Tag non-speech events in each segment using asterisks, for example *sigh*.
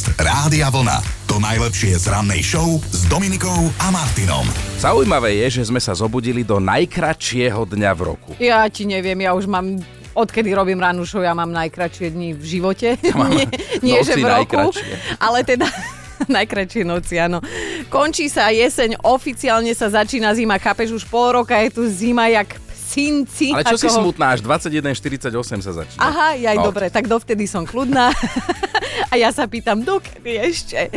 Podcast Rádia Vlna. To najlepšie z rannej show s Dominikou a Martinom. Zaujímavé je, že sme sa zobudili do najkratšieho dňa v roku. Ja ti neviem, ja už mám odkedy robím ránu show, ja mám najkračšie dni v živote. *laughs* mám nie, nie že v roku, ale teda *laughs* najkračšie noci, áno. Končí sa jeseň, oficiálne sa začína zima, kapeš už pol roka, je tu zima jak psinci. Ale čo si ho- smutná, až 21.48 sa začína. Aha, ja No. dobre, tak dovtedy som kľudná. *laughs* A ja sa pýtam, dokedy ešte?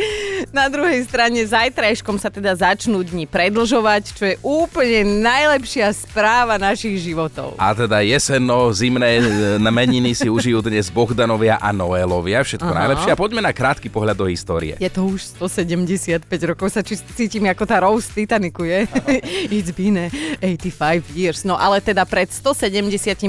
Na druhej strane zajtrajškom sa teda začnú dni predlžovať, čo je úplne najlepšia správa našich životov. A teda jesenno, zimné e, meniny si užijú dnes Bohdanovia a Noélovia. Všetko Aha. najlepšie. A poďme na krátky pohľad do histórie. Je to už 175 rokov, sa či, cítim ako tá Rose z Titanicu, je? *laughs* It's been a 85 years. No ale teda pred 176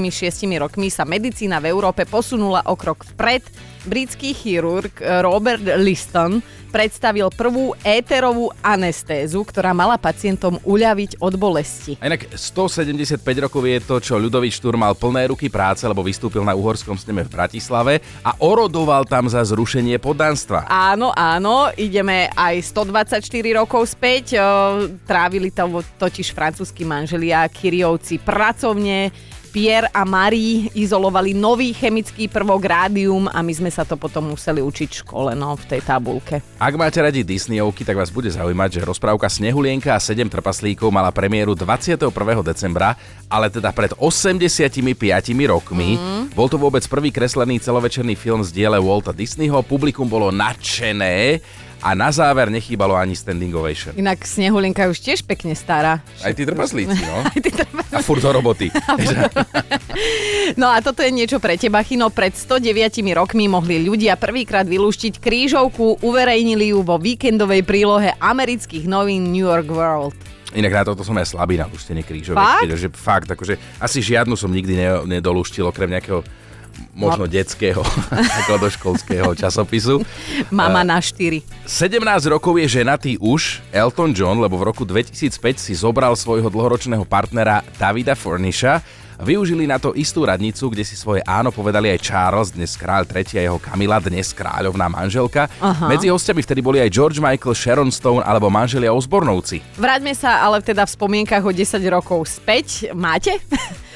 rokmi sa medicína v Európe posunula o krok vpred. Britský chirurg eh, Robert Liston predstavil prvú éterovú anestézu, ktorá mala pacientom uľaviť od bolesti. A inak 175 rokov je to, čo Ľudovič Štúr mal plné ruky práce, lebo vystúpil na uhorskom sneme v Bratislave a orodoval tam za zrušenie poddanstva. Áno, áno, ideme aj 124 rokov späť. O, trávili to totiž francúzski manželia Kyriovci pracovne. Pierre a Marie izolovali nový chemický prvok rádium a my sme sa to potom museli učiť v škole, no, v tej tabulke. Ak máte radi Disneyovky, tak vás bude zaujímať, že rozprávka Snehulienka a 7 trpaslíkov mala premiéru 21. decembra, ale teda pred 85 rokmi. Mm. Bol to vôbec prvý kreslený celovečerný film z diele Walta Disneyho, publikum bolo nadšené a na záver nechýbalo ani standing ovation. Inak Snehulinka už tiež pekne stará. Aj tí trpaslíci, no. *laughs* Aj ty trpá- *laughs* A furt do roboty. No a toto je niečo pre teba, Chino. Pred 109 rokmi mohli ľudia prvýkrát vylúštiť krížovku, uverejnili ju vo víkendovej prílohe amerických novín New York World. Inak na toto som ja slabý na luštenie krížovek. Fakt? Keďže fakt, akože asi žiadnu som nikdy ne, nedolúštil, okrem nejakého možno detského, *laughs* školského časopisu. Mama na 4. 17 rokov je ženatý už Elton John, lebo v roku 2005 si zobral svojho dlhoročného partnera Davida Furnisha. Využili na to istú radnicu, kde si svoje áno povedali aj Charles, dnes kráľ tretia jeho Kamila, dnes kráľovná manželka. Aha. Medzi hostiami vtedy boli aj George Michael, Sharon Stone alebo manželia Osbornovci. Vráťme sa ale teda v spomienkach o 10 rokov späť. Máte?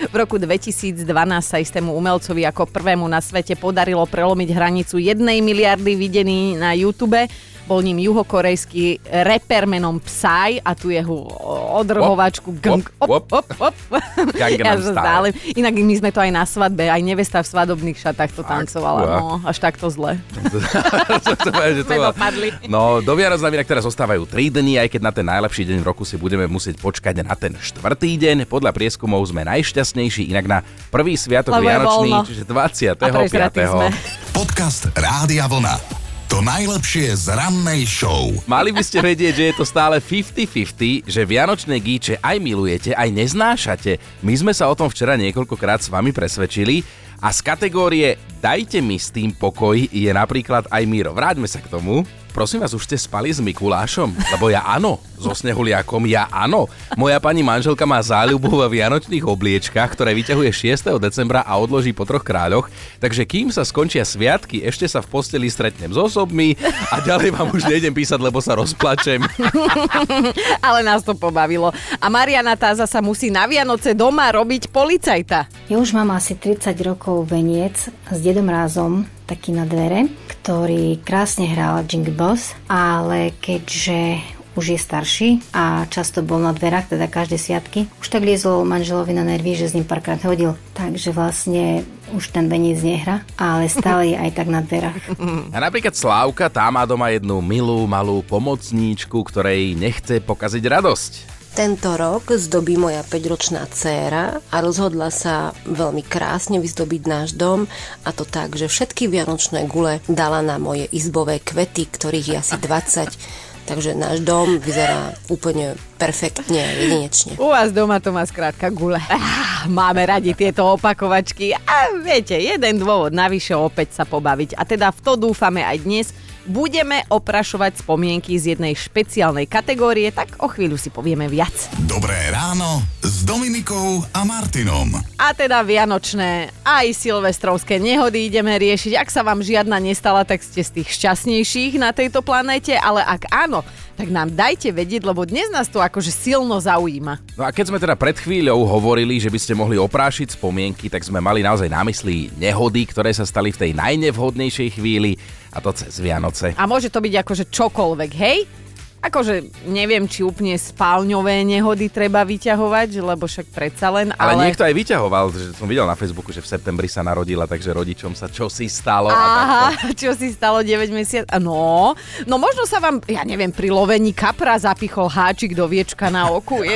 V roku 2012 sa istému umelcovi ako prvému na svete podarilo prelomiť hranicu 1 miliardy videní na YouTube. Bol ním juhokorejský reper menom Psy a tu jeho odrhovačku gang. Op, op, op. Gangnam *laughs* ja stále. Inak my sme to aj na svadbe, aj nevesta v svadobných šatách to tancovala. No, až takto zle. *laughs* Sme dopadli. No, do Vianoc nám inak teraz zostávajú 3 dni, aj keď na ten najlepší deň v roku si budeme musieť počkať na ten štvrtý deň. Podľa prieskumov sme najšťastnejší, inak na prvý sviatok Lebo Vianočný, čiže A prezratí sme. 25. Podcast Rádia Vlna. To najlepšie z rannej show. Mali by ste vedieť, že je to stále 50-50, že vianočné gíče aj milujete, aj neznášate. My sme sa o tom včera niekoľkokrát s vami presvedčili a z kategórie Dajte mi s tým pokoj je napríklad aj Miro. Vráťme sa k tomu. Prosím vás, už ste spali s Mikulášom? Lebo ja áno, so Snehuliakom ja áno. Moja pani manželka má záľubu vo vianočných obliečkách, ktoré vyťahuje 6. decembra a odloží po troch kráľoch. Takže kým sa skončia sviatky, ešte sa v posteli stretnem s osobmi a ďalej vám už nejdem písať, lebo sa rozplačem. *laughs* Ale nás to pobavilo. A Mariana tá zasa musí na Vianoce doma robiť policajta. Ja už mám asi 30 rokov veniec s dedom Rázom, taký na dvere, ktorý krásne hral Jingle Boss, ale keďže už je starší a často bol na dverách, teda každé sviatky, už tak liezol manželovi na nervy, že s ním párkrát hodil. Takže vlastne už ten veniec nehra, ale stále je aj tak na dverách. A napríklad Slávka, tá má doma jednu milú malú pomocníčku, ktorej nechce pokaziť radosť. Tento rok zdobí moja 5-ročná dcéra a rozhodla sa veľmi krásne vyzdobiť náš dom a to tak, že všetky vianočné gule dala na moje izbové kvety, ktorých je asi 20. Takže náš dom vyzerá úplne perfektne, jedinečne. U vás doma to má skrátka gule. Ah, máme radi tieto opakovačky a viete, jeden dôvod navyše opäť sa pobaviť. A teda v to dúfame aj dnes. Budeme oprašovať spomienky z jednej špeciálnej kategórie, tak o chvíľu si povieme viac. Dobré ráno s Dominikou a Martinom. A teda vianočné, aj silvestrovské nehody ideme riešiť. Ak sa vám žiadna nestala, tak ste z tých šťastnejších na tejto planéte, ale ak áno, tak nám dajte vedieť, lebo dnes nás to akože silno zaujíma. No a keď sme teda pred chvíľou hovorili, že by ste mohli oprášiť spomienky, tak sme mali naozaj na mysli nehody, ktoré sa stali v tej najnevhodnejšej chvíli a to cez Vianoce. A môže to byť akože čokoľvek, hej? Akože neviem, či úplne spálňové nehody treba vyťahovať, lebo však predsa len, Ale, ale... niekto aj vyťahoval, že som videl na Facebooku, že v septembri sa narodila, takže rodičom sa čo si stalo. a Aha, takto. *laughs* čo si stalo 9 mesiac? No, no možno sa vám, ja neviem, pri lovení kapra zapichol háčik do viečka na oku, *laughs*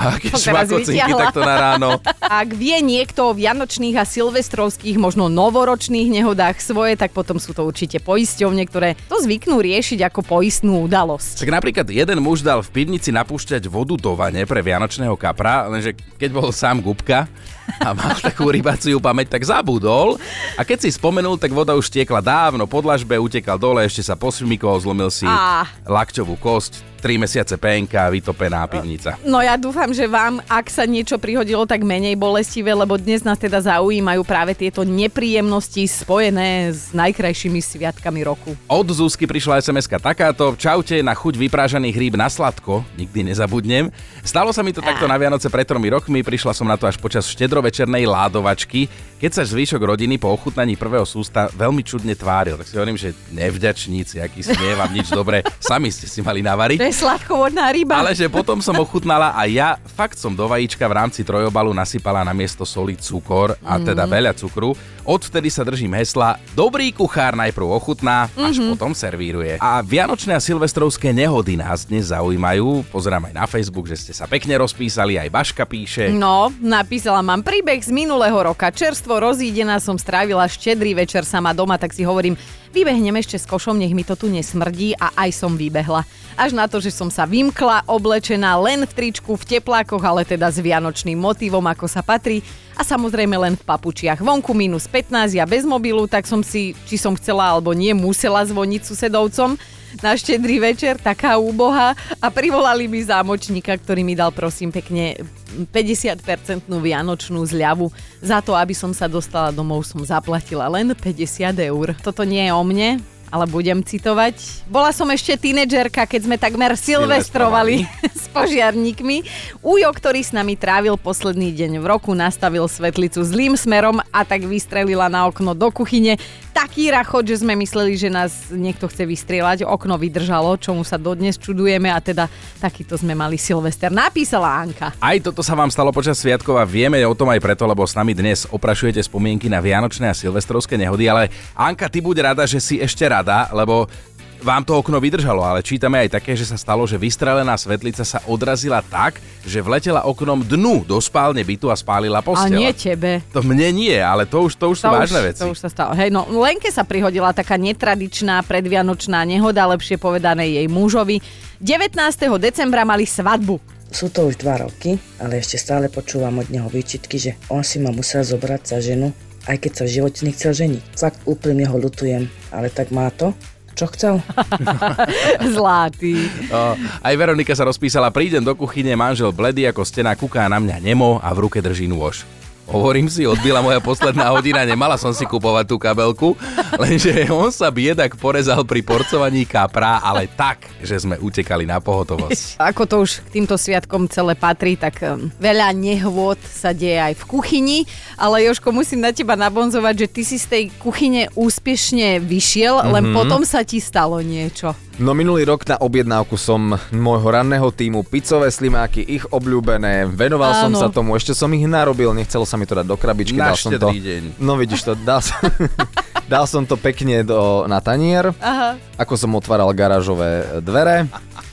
A som takto na ráno. *laughs* Ak vie niekto o vianočných a silvestrovských, možno novoročných nehodách svoje, tak potom sú to určite poisťovne, ktoré to zvyknú riešiť ako poistnú udalosť. Tak napríklad jeden muž dal v pivnici napúšťať vodu do vane pre vianočného kapra, lenže keď bol sám gubka a mal takú rybaciu pamäť, tak zabudol a keď si spomenul, tak voda už tiekla dávno po dlažbe, utekal dole, ešte sa posvimikol, zlomil si Á. lakťovú kosť, 3 mesiace penka, vytopená pivnica. No ja dúfam, že vám, ak sa niečo prihodilo, tak menej bolestivé, lebo dnes nás teda zaujímajú práve tieto nepríjemnosti spojené s najkrajšími sviatkami roku. Od Zuzky prišla sms takáto. Čaute, na chuť vyprážaných rýb na sladko. Nikdy nezabudnem. Stalo sa mi to takto na Vianoce pred tromi rokmi. Prišla som na to až počas štedrovečernej ládovačky, keď sa zvyšok rodiny po ochutnaní prvého sústa veľmi čudne tváril. Tak si hovorím, že nevďačníci, aký smie vám nič dobre. Sami ste si mali navariť. Sladkovodná ryba. Ale že potom som ochutnala a ja fakt som do vajíčka v rámci trojobalu nasypala na miesto soli cukor a teda veľa cukru. Odvtedy sa držím hesla Dobrý kuchár najprv ochutná, až potom servíruje. A vianočné a silvestrovské nehody nás dnes zaujímajú. Pozerám aj na Facebook, že ste sa pekne rozpísali, aj Baška píše. No, napísala mám príbeh z minulého roka. Čerstvo rozídená som strávila štedrý večer sama doma, tak si hovorím, vybehnem ešte s košom, nech mi to tu nesmrdí a aj som vybehla. Až na to, že som sa vymkla, oblečená len v tričku, v teplákoch, ale teda s vianočným motívom, ako sa patrí. A samozrejme len v papučiach. Vonku minus 15, ja bez mobilu, tak som si, či som chcela alebo nie, musela zvoniť susedovcom na štedrý večer, taká úboha a privolali mi zámočníka, ktorý mi dal prosím pekne 50-percentnú vianočnú zľavu. Za to, aby som sa dostala domov, som zaplatila len 50 eur. Toto nie je o mne, ale budem citovať. Bola som ešte tínedžerka, keď sme takmer silvestrovali *laughs* s požiarníkmi. Ujo, ktorý s nami trávil posledný deň v roku, nastavil svetlicu zlým smerom a tak vystrelila na okno do kuchyne. Taký rachot, že sme mysleli, že nás niekto chce vystrieľať. Okno vydržalo, čomu sa dodnes čudujeme a teda takýto sme mali Silvester. Napísala Anka. Aj toto sa vám stalo počas sviatkov a vieme o tom aj preto, lebo s nami dnes oprašujete spomienky na Vianočné a Silvestrovské nehody, ale Anka, ty buď rada, že si ešte rada, lebo vám to okno vydržalo, ale čítame aj také, že sa stalo, že vystrelená svetlica sa odrazila tak, že vletela oknom dnu do spálne bytu a spálila A posteľ. nie tebe. To mne nie, ale to už, to už sú vážne veci. To už sa stalo. Hej, no Lenke sa prihodila taká netradičná predvianočná nehoda, lepšie povedané jej mužovi. 19. decembra mali svadbu. Sú to už dva roky, ale ešte stále počúvam od neho výčitky, že on si ma musel zobrať za ženu, aj keď sa v živote nechcel ženiť. Fakt úplne ho lutujem, ale tak má to, čo chcel. *laughs* Zlatý. O, aj Veronika sa rozpísala, prídem do kuchyne, manžel bledý ako stena, kúká na mňa nemo a v ruke drží nôž. Hovorím si, odbila moja posledná hodina, nemala som si kupovať tú kabelku, lenže on sa biedak porezal pri porcovaní kapra, ale tak, že sme utekali na pohotovosť. Ako to už k týmto sviatkom celé patrí, tak um, veľa nehôd sa deje aj v kuchyni, ale Joško, musím na teba nabonzovať, že ty si z tej kuchyne úspešne vyšiel, mm-hmm. len potom sa ti stalo niečo. No minulý rok na objednávku som môjho ranného týmu pizzové slimáky, ich obľúbené, venoval som Áno. sa tomu, ešte som ich narobil, nechcelo sa mi to dať do krabičky, Na dal som to... deň. No vidíš to, dal som, *laughs* dal som to pekne do, na tanier, Aha. ako som otváral garážové dvere.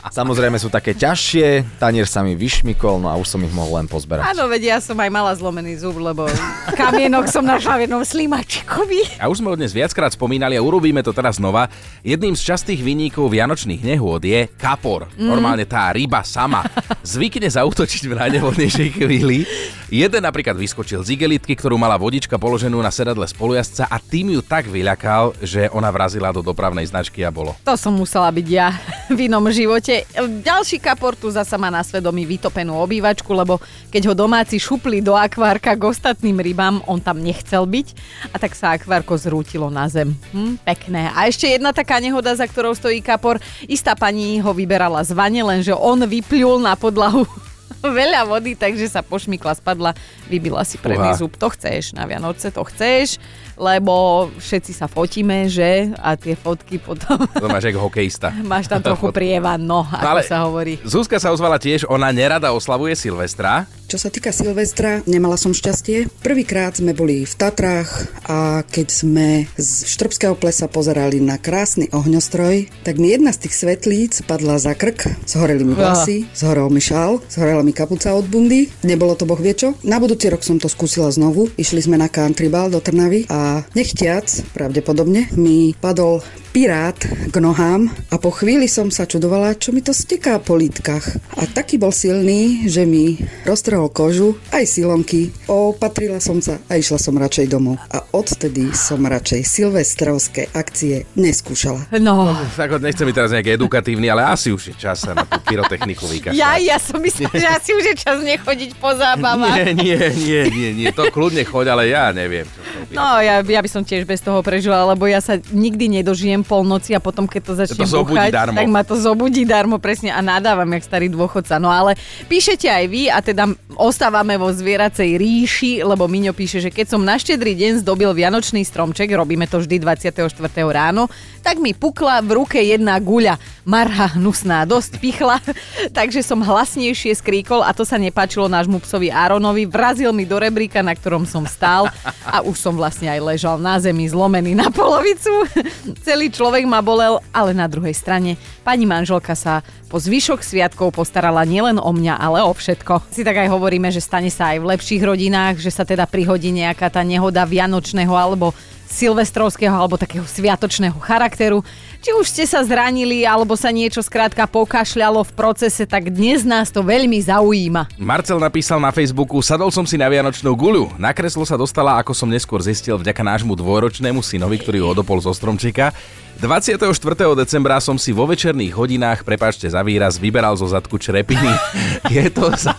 Samozrejme sú také ťažšie, tanier sa mi vyšmikol, no a už som ich mohol len pozberať. Áno, veď ja som aj mala zlomený zub, lebo kamienok som našla v jednom slimačikovi. A už sme ho dnes viackrát spomínali a urobíme to teraz znova. Jedným z častých vyníkov vianočných nehôd je kapor. Mm. Normálne tá ryba sama zvykne zautočiť v najnevhodnejšej chvíli. Jeden napríklad vyskočil z igelitky, ktorú mala vodička položenú na sedadle spolujazca a tým ju tak tak vyľakal, že ona vrazila do dopravnej značky a bolo. To som musela byť ja v inom živote. Ďalší kapor tu zasa má na svedomí vytopenú obývačku, lebo keď ho domáci šupli do akvárka k ostatným rybám, on tam nechcel byť a tak sa akvárko zrútilo na zem. Hm, pekné. A ešte jedna taká nehoda, za ktorou stojí kapor. Istá pani ho vyberala z vane, lenže on vyplul na podlahu *laughs* veľa vody, takže sa pošmykla, spadla, vybila si predný zub. To chceš na Vianoce, to chceš, lebo všetci sa fotíme, že? A tie fotky potom... To máš ako hokejista. *laughs* Máš tam trochu prievan, no, ako ale- sa hovorí. Zuzka sa ozvala tiež, ona nerada oslavuje Silvestra. Čo sa týka Silvestra, nemala som šťastie. Prvýkrát sme boli v Tatrách a keď sme z Štrbského plesa pozerali na krásny ohňostroj, tak mi jedna z tých svetlíc padla za krk, zhoreli mi vlasy, zhorel mi šál, zhorela mi kapuca od bundy, nebolo to boh vie čo. Na budúci rok som to skúsila znovu, išli sme na country ball do Trnavy a nechtiac, pravdepodobne, mi padol pirát k nohám a po chvíli som sa čudovala, čo mi to steká po lítkach. A taký bol silný, že mi roztrhol kožu, aj silonky. Opatrila som sa a išla som radšej domov. A odtedy som radšej silvestrovské akcie neskúšala. No, Tak nechcem byť teraz nejaký edukatívny, ale asi už je čas sa na tú pyrotechniku vykašľať. ja, ja som myslela, že asi už je čas nechodiť po zábavách. Nie, nie, nie, nie, nie, to kľudne choď, ale ja neviem. Čo No, ja, ja by som tiež bez toho prežila, lebo ja sa nikdy nedožijem polnoci a potom, keď to začne To buchať, darmo. tak ma to zobudí darmo presne a nadávam, jak starý dôchodca. No ale píšete aj vy a teda ostávame vo zvieracej ríši, lebo Miňo píše, že keď som na štedrý deň zdobil vianočný stromček, robíme to vždy 24. ráno, tak mi pukla v ruke jedna guľa. Marha hnusná, dosť pichla, *laughs* takže som hlasnejšie skríkol a to sa nepáčilo nášmu psovi Áronovi. Vrazil mi do rebríka, na ktorom som stál a už som vlastne aj ležal na zemi zlomený na polovicu. *laughs* Celý človek ma bolel, ale na druhej strane pani manželka sa po zvyšok sviatkov postarala nielen o mňa, ale o všetko. Si tak aj hovoríme, že stane sa aj v lepších rodinách, že sa teda prihodí nejaká tá nehoda vianočného alebo silvestrovského alebo takého sviatočného charakteru. Či už ste sa zranili alebo sa niečo skrátka pokašľalo v procese, tak dnes nás to veľmi zaujíma. Marcel napísal na Facebooku, sadol som si na vianočnú guľu. Na kreslo sa dostala, ako som neskôr zistil, vďaka nášmu dvojročnému synovi, ktorý ho odopol zo stromčeka. 24. decembra som si vo večerných hodinách, prepáčte za výraz, vyberal zo zadku črepiny. *laughs* je to... Za...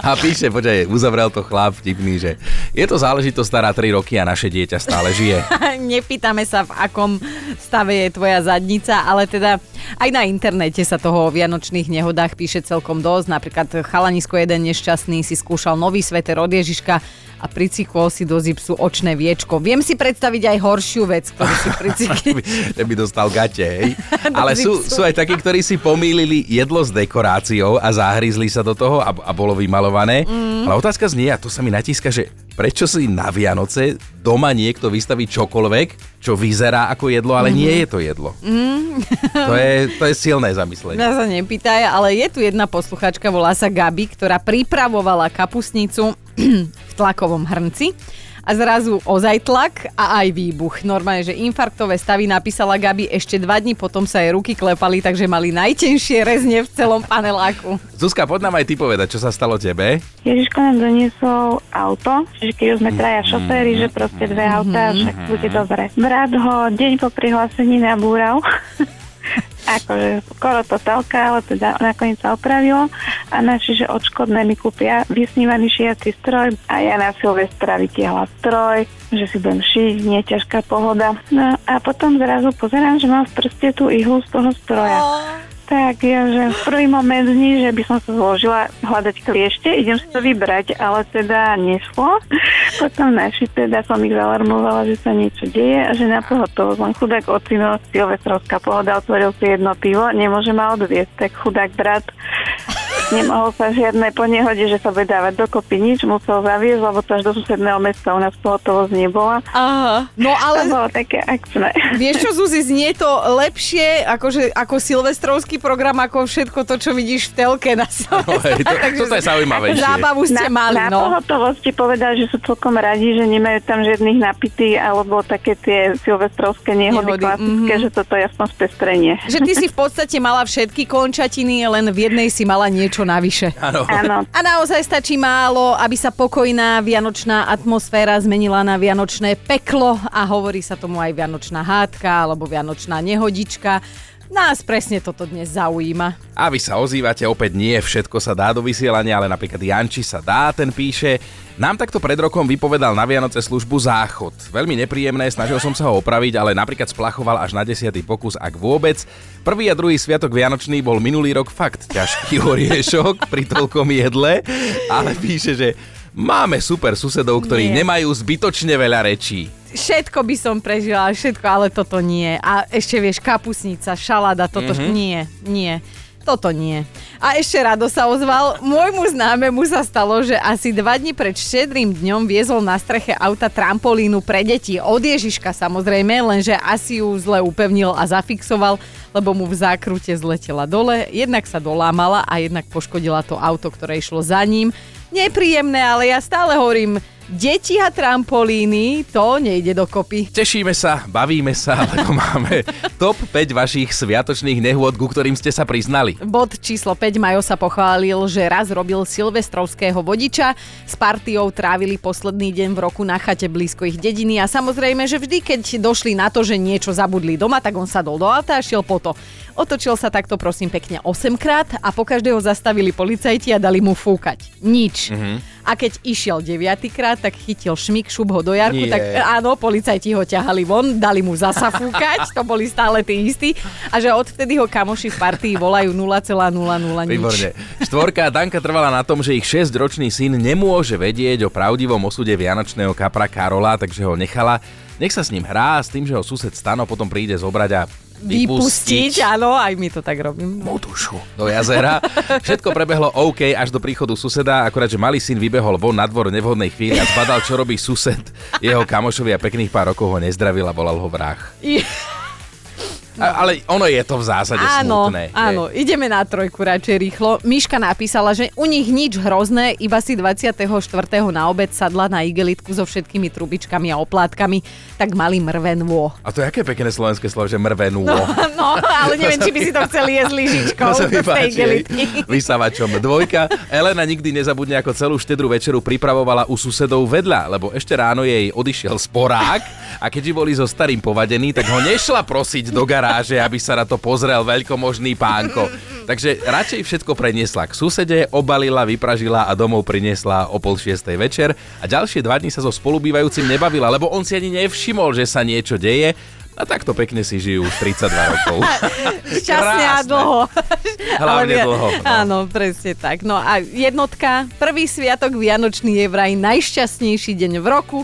A píše, počkaj, uzavrel to chlap vtipný, že je to záležitosť stará 3 roky a naše dieťa stále žije. *laughs* Nepýtame sa, v akom stave je tvoja zadnica, ale teda aj na internete sa toho o vianočných nehodách píše celkom dosť. Napríklad chalanisko jeden nešťastný si skúšal nový sveter od Ježiška a pricikol si do zipsu očné viečko. Viem si predstaviť aj horšiu vec, ktorú si pricikli. *laughs* by dostal gate, hej. *laughs* Ale sú, sú aj takí, ktorí si pomýlili jedlo s dekoráciou a zahryzli sa do toho a, a bolo vymalované. Mm. Ale otázka znie, a to sa mi natíska, že prečo si na Vianoce doma niekto vystaví čokoľvek, čo vyzerá ako jedlo, ale mm. nie je to jedlo. Mm. To, je, to je silné zamyslenie. Mňa sa nepýtaj, ale je tu jedna posluchačka, volá sa Gabi, ktorá pripravovala kapusnicu *clears throat* v tlakovom hrnci a zrazu ozaj tlak a aj výbuch. Normálne, že infarktové stavy napísala Gabi, ešte dva dní potom sa jej ruky klepali, takže mali najtenšie rezne v celom paneláku. Zuzka, poď nám aj ty povedať, čo sa stalo tebe. Ježiško nám doniesol auto, že keď už sme traja šoféry, že proste dve autá, však bude dobre. Brat ho deň po prihlásení nabúral. Akože skoro to telka, ale teda nakoniec sa opravilo a naši, že odškodné mi kúpia vysnívaný šiaci stroj a ja na Silvestra vytiahla stroj, že si budem šiť, nie ťažká pohoda. No a potom zrazu pozerám, že mám v prste tú ihlu z toho stroja. Tak ja, že v prvý moment dní, že by som sa zložila hľadať kliešte, idem si to vybrať, ale teda nešlo. *laughs* Potom naši teda som ich zalarmovala, že sa niečo deje a že na pohotovosť len chudák ocino, silvestrovská pohoda, otvoril si jedno pivo, nemôže ma odviesť, tak chudák brat nemohol sa žiadne po nehode, že sa bude dávať dokopy nič, musel zaviesť, lebo to až do susedného mesta u nás pohotovosť nebola. Aha, no To ale bolo také akčné. vieš čo, Zuzi, znie to lepšie akože, ako silvestrovský program, ako všetko to, čo vidíš v telke na No, hej, to, *laughs* toto je zaujímavejšie. Zábavu ste na, mali, na no. pohotovosti povedal, že sú celkom radi, že nemajú tam žiadnych napitých alebo také tie silvestrovské nehody, Nehody, klasické, mhm. že toto je aspoň spestrenie. Že ty si v podstate mala všetky končatiny, len v jednej si mala niečo niečo navyše. Áno. A naozaj stačí málo, aby sa pokojná vianočná atmosféra zmenila na vianočné peklo a hovorí sa tomu aj vianočná hádka alebo vianočná nehodička. Nás presne toto dnes zaujíma. A vy sa ozývate, opäť nie všetko sa dá do vysielania, ale napríklad Janči sa dá, ten píše, nám takto pred rokom vypovedal na Vianoce službu záchod. Veľmi nepríjemné, snažil som sa ho opraviť, ale napríklad splachoval až na desiatý pokus, ak vôbec. Prvý a druhý sviatok Vianočný bol minulý rok fakt ťažký oriešok pri toľkom jedle, ale píše, že máme super susedov, ktorí Nie. nemajú zbytočne veľa rečí. Všetko by som prežila, všetko, ale toto nie. A ešte vieš, kapusnica, šalada, toto mm-hmm. nie, nie. Toto nie. A ešte Rado sa ozval. Môjmu známemu sa stalo, že asi dva dni pred štedrým dňom viezol na streche auta trampolínu pre deti. Od Ježiška samozrejme, lenže asi ju zle upevnil a zafixoval, lebo mu v zákrute zletela dole. Jednak sa dolámala a jednak poškodila to auto, ktoré išlo za ním. Nepríjemné, ale ja stále hovorím, deti a trampolíny, to nejde dokopy. Tešíme sa, bavíme sa, *laughs* lebo máme top 5 vašich sviatočných nehôd, ku ktorým ste sa priznali. Bod číslo 5 Majo sa pochválil, že raz robil silvestrovského vodiča. S partiou trávili posledný deň v roku na chate blízko ich dediny a samozrejme, že vždy, keď došli na to, že niečo zabudli doma, tak on sadol do auta a šiel po to. Otočil sa takto prosím pekne 8 krát a po každého zastavili policajti a dali mu fúkať. Nič. A keď išiel 9 krát, tak chytil šmik, šup ho do jarku, Nie. tak áno, policajti ho ťahali von, dali mu zasa *laughs* fúkať, to boli stále tí istí. A že odvtedy ho kamoši v partii volajú 0,00 nič. Výborne. Štvorka Danka trvala na tom, že ich 6-ročný syn nemôže vedieť o pravdivom osude vianočného kapra Karola, takže ho nechala. Nech sa s ním hrá, s tým, že ho sused Stano potom príde zobrať a Vypustiť, áno, aj my to tak robím. mu dušu do jazera. Všetko prebehlo OK až do príchodu suseda, akorát, že malý syn vybehol von na dvor nevhodnej chvíli a zbadal, čo robí sused. Jeho kamošovi a pekných pár rokov ho nezdravil a volal ho vrah. A, ale ono je to v zásade Áno, smutné. je. áno, ideme na trojku radšej rýchlo. Miška napísala, že u nich nič hrozné, iba si 24. na obed sadla na igelitku so všetkými trubičkami a oplátkami, tak mali mrvenvo. A to je aké pekné slovenské slovo, že mrvenú. No, ale neviem, či by si to chceli jesť lyžičkou To sa mi páči. Vysavačom. Dvojka. Elena nikdy nezabudne, ako celú štedrú večeru pripravovala u susedov vedľa, lebo ešte ráno jej odišiel sporák a keďže boli so starým povadení, tak ho nešla prosiť do garáže, aby sa na to pozrel veľkomožný pánko. Takže radšej všetko preniesla k susede, obalila, vypražila a domov priniesla o pol šiestej večer a ďalšie dva dni sa so spolubývajúcim nebavila, lebo on si ani nevšimol, že sa niečo deje a takto pekne si žijú už 32 rokov. *laughs* Šťastne a dlho. Hlavne vie- dlho, no. Áno, presne tak. No a jednotka, prvý sviatok Vianočný je vraj najšťastnejší deň v roku,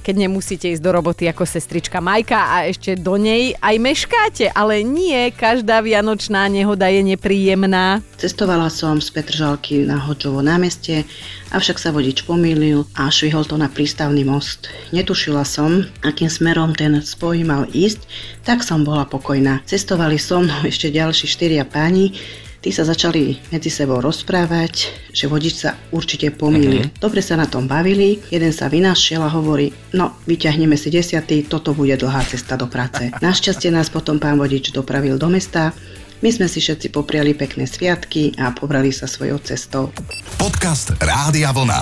keď nemusíte ísť do roboty ako sestrička Majka a ešte do nej aj meškáte, ale nie každá vianočná nehoda je nepríjemná. Cestovala som z Petržalky na Hoďovo námestie, avšak sa vodič pomýlil a švihol to na prístavný most. Netušila som, akým smerom ten spoj mal ísť, tak som bola pokojná. Cestovali so mnou *laughs* ešte ďalší štyria páni, Tí sa začali medzi sebou rozprávať, že vodič sa určite pomýlil. Dobre sa na tom bavili, jeden sa vynašiel a hovorí, no vyťahneme si desiatý, toto bude dlhá cesta do práce. *laughs* Našťastie nás potom pán vodič dopravil do mesta, my sme si všetci popriali pekné sviatky a pobrali sa svojou cestou. Podcast Rádia Vlna.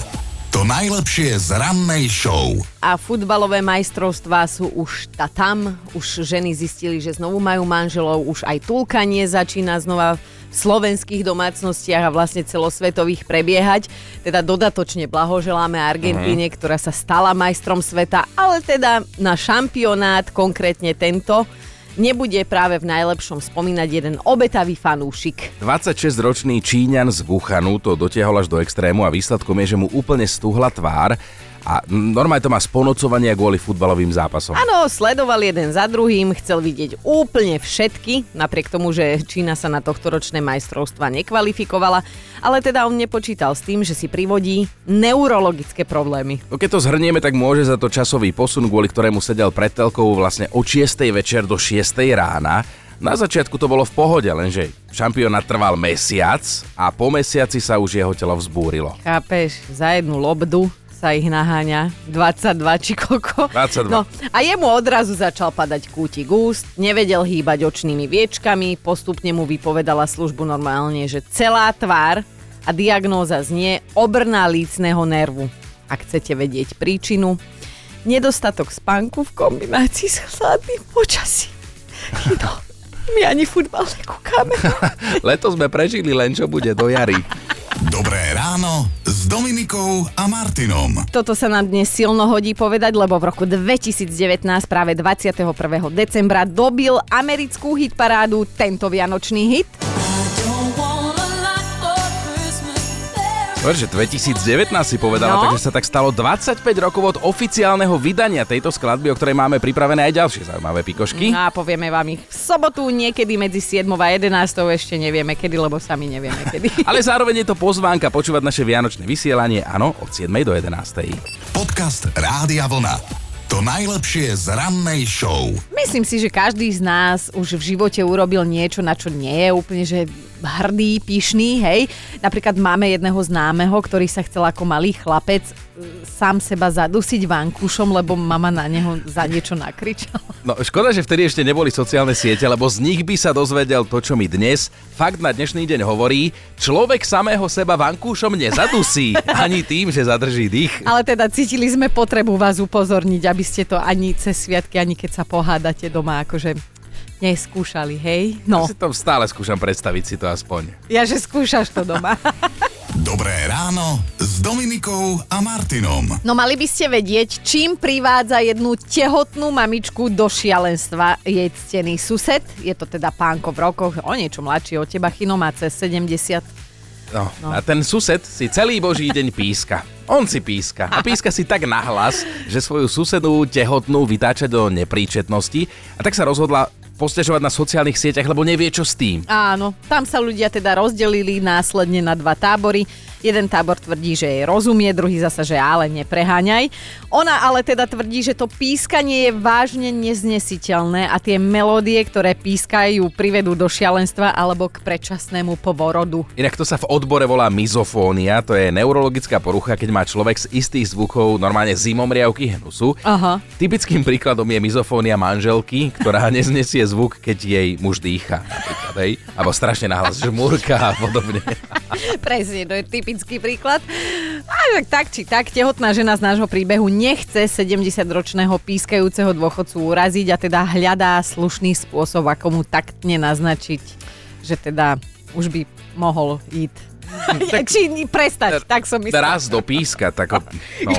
To najlepšie z rannej show. A futbalové majstrovstvá sú už ta tam. Už ženy zistili, že znovu majú manželov, už aj tulkanie začína znova slovenských domácnostiach a vlastne celosvetových prebiehať. Teda dodatočne blahoželáme Argentíne, ktorá sa stala majstrom sveta, ale teda na šampionát, konkrétne tento, nebude práve v najlepšom spomínať jeden obetavý fanúšik. 26-ročný Číňan z Wuhanu to dotiahol až do extrému a výsledkom je, že mu úplne stuhla tvár a normálne to má sponocovania kvôli futbalovým zápasom. Áno, sledoval jeden za druhým, chcel vidieť úplne všetky, napriek tomu, že Čína sa na tohto ročné majstrovstva nekvalifikovala, ale teda on nepočítal s tým, že si privodí neurologické problémy. No keď to zhrnieme, tak môže za to časový posun, kvôli ktorému sedel pred telkou vlastne od 6. večer do 6. rána. Na začiatku to bolo v pohode, lenže šampionát trval mesiac a po mesiaci sa už jeho telo vzbúrilo. Chápeš, za jednu lobdu sa ich naháňa 22 či koľko. 22. No a jemu odrazu začal padať kútik úst, nevedel hýbať očnými viečkami, postupne mu vypovedala službu normálne, že celá tvár a diagnóza znie obrná lícneho nervu. Ak chcete vedieť príčinu, nedostatok spánku v kombinácii s chladným počasím. No, my ani futbal nekúkame. *laughs* Leto sme prežili len čo bude do jary. Dobré ráno s Dominikou a Martinom. Toto sa nám dnes silno hodí povedať, lebo v roku 2019, práve 21. decembra, dobil americkú hitparádu tento vianočný hit. Dobre, že 2019 si povedala, No. takže sa tak stalo 25 rokov od oficiálneho vydania tejto skladby, o ktorej máme pripravené aj ďalšie zaujímavé pikošky. No a povieme vám ich v sobotu niekedy medzi 7 a 11. ešte nevieme kedy, lebo sami nevieme kedy. *laughs* Ale zároveň je to pozvánka počúvať naše vianočné vysielanie, áno, od 7 do 11. Podcast Rádia Vlna. To najlepšie z rannej show. Myslím si, že každý z nás už v živote urobil niečo, na čo nie je úplne že hrdý, pyšný, hej. Napríklad máme jedného známeho, ktorý sa chcel ako malý chlapec e, sám seba zadusiť vankúšom, lebo mama na neho za niečo nakričala. No, škoda, že vtedy ešte neboli sociálne siete, lebo z nich by sa dozvedel to, čo mi dnes fakt na dnešný deň hovorí. Človek samého seba vankúšom nezadusí, *laughs* ani tým, že zadrží dých. Ale teda cítili sme potrebu vás upozorniť, aby ste to ani cez sviatky, ani keď sa pohádate doma, akože neskúšali, hej? No, Ja si to stále skúšam predstaviť si to aspoň. ja že skúšaš to doma. Dobré ráno s Dominikou a Martinom. No mali by ste vedieť, čím privádza jednu tehotnú mamičku do šialenstva jej ctený sused. Je to teda pánko v rokoch, o niečo mladší od teba, Chino má cez 70. No, no. A ten sused si celý boží deň píska. On si píska. A píska si tak nahlas, že svoju susedu tehotnú vytáča do nepríčetnosti. A tak sa rozhodla postežovať na sociálnych sieťach, lebo nevie, čo s tým. Áno, tam sa ľudia teda rozdelili následne na dva tábory. Jeden tábor tvrdí, že jej rozumie, druhý zasa, že ale nepreháňaj. Ona ale teda tvrdí, že to pískanie je vážne neznesiteľné a tie melódie, ktoré pískajú, privedú do šialenstva alebo k predčasnému povorodu. Inak to sa v odbore volá mizofónia, to je neurologická porucha, keď má človek z istých zvukov normálne zimomriavky hnusu. Aha. Typickým príkladom je mizofónia manželky, ktorá *laughs* neznesie zvuk, keď jej muž dýcha. Napríklad, hej? Alebo strašne nahlas žmúrka a podobne. *laughs* Presne, to je typický príklad. A tak, tak či tak, tehotná žena z nášho príbehu nechce 70-ročného pískajúceho dôchodcu uraziť a teda hľadá slušný spôsob, ako mu taktne naznačiť, že teda už by mohol ísť. *laughs* Tak, či prestať, tak som myslela. Raz do píska, tak... No.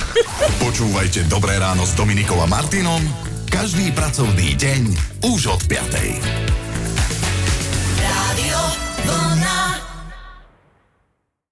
*laughs* Počúvajte Dobré ráno s Dominikou a Martinom každý pracovný deň už od 5.